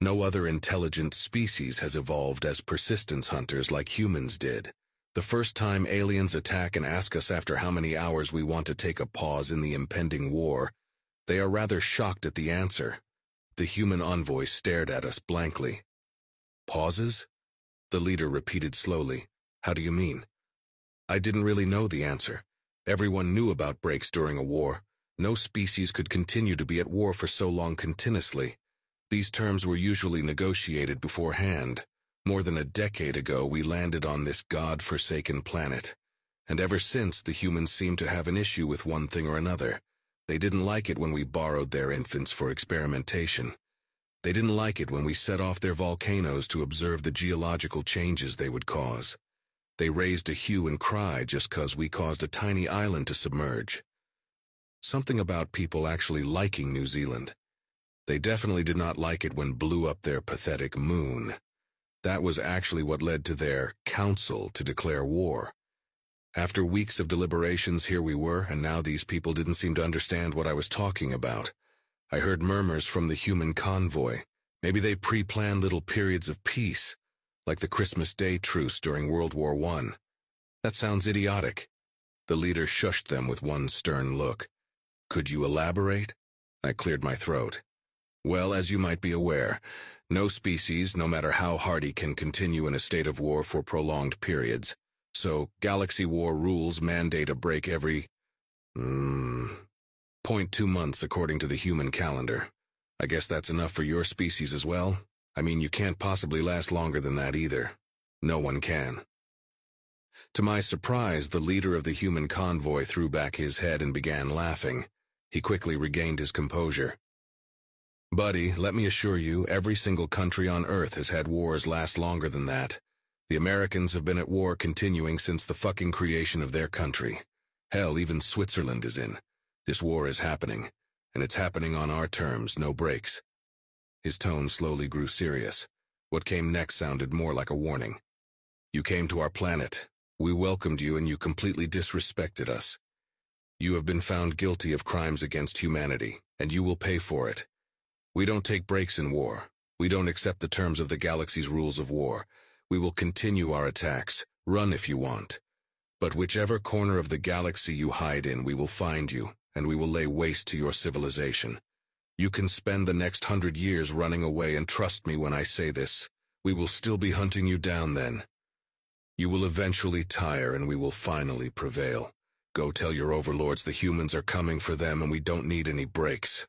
No other intelligent species has evolved as persistence hunters like humans did. The first time aliens attack and ask us after how many hours we want to take a pause in the impending war, they are rather shocked at the answer. The human envoy stared at us blankly. Pauses? The leader repeated slowly. How do you mean? I didn't really know the answer. Everyone knew about breaks during a war. No species could continue to be at war for so long continuously. These terms were usually negotiated beforehand. More than a decade ago, we landed on this god-forsaken planet. And ever since, the humans seem to have an issue with one thing or another. They didn't like it when we borrowed their infants for experimentation. They didn't like it when we set off their volcanoes to observe the geological changes they would cause. They raised a hue and cry just cause we caused a tiny island to submerge. Something about people actually liking New Zealand. They definitely did not like it when blew up their pathetic moon. That was actually what led to their council to declare war. After weeks of deliberations, here we were, and now these people didn't seem to understand what I was talking about. I heard murmurs from the human convoy. Maybe they pre-planned little periods of peace, like the Christmas Day truce during World War I. That sounds idiotic. The leader shushed them with one stern look. Could you elaborate? I cleared my throat. Well, as you might be aware, no species, no matter how hardy, can continue in a state of war for prolonged periods. So, galaxy war rules mandate a break every... Mm, point two months according to the human calendar. I guess that's enough for your species as well? I mean, you can't possibly last longer than that either. No one can. To my surprise, the leader of the human convoy threw back his head and began laughing. He quickly regained his composure. Buddy, let me assure you, every single country on Earth has had wars last longer than that. The Americans have been at war continuing since the fucking creation of their country. Hell, even Switzerland is in. This war is happening, and it's happening on our terms, no breaks. His tone slowly grew serious. What came next sounded more like a warning. You came to our planet. We welcomed you and you completely disrespected us. You have been found guilty of crimes against humanity, and you will pay for it. We don't take breaks in war. We don't accept the terms of the galaxy's rules of war. We will continue our attacks. Run if you want. But whichever corner of the galaxy you hide in, we will find you, and we will lay waste to your civilization. You can spend the next hundred years running away, and trust me when I say this, we will still be hunting you down then. You will eventually tire, and we will finally prevail. Go tell your overlords the humans are coming for them, and we don't need any breaks.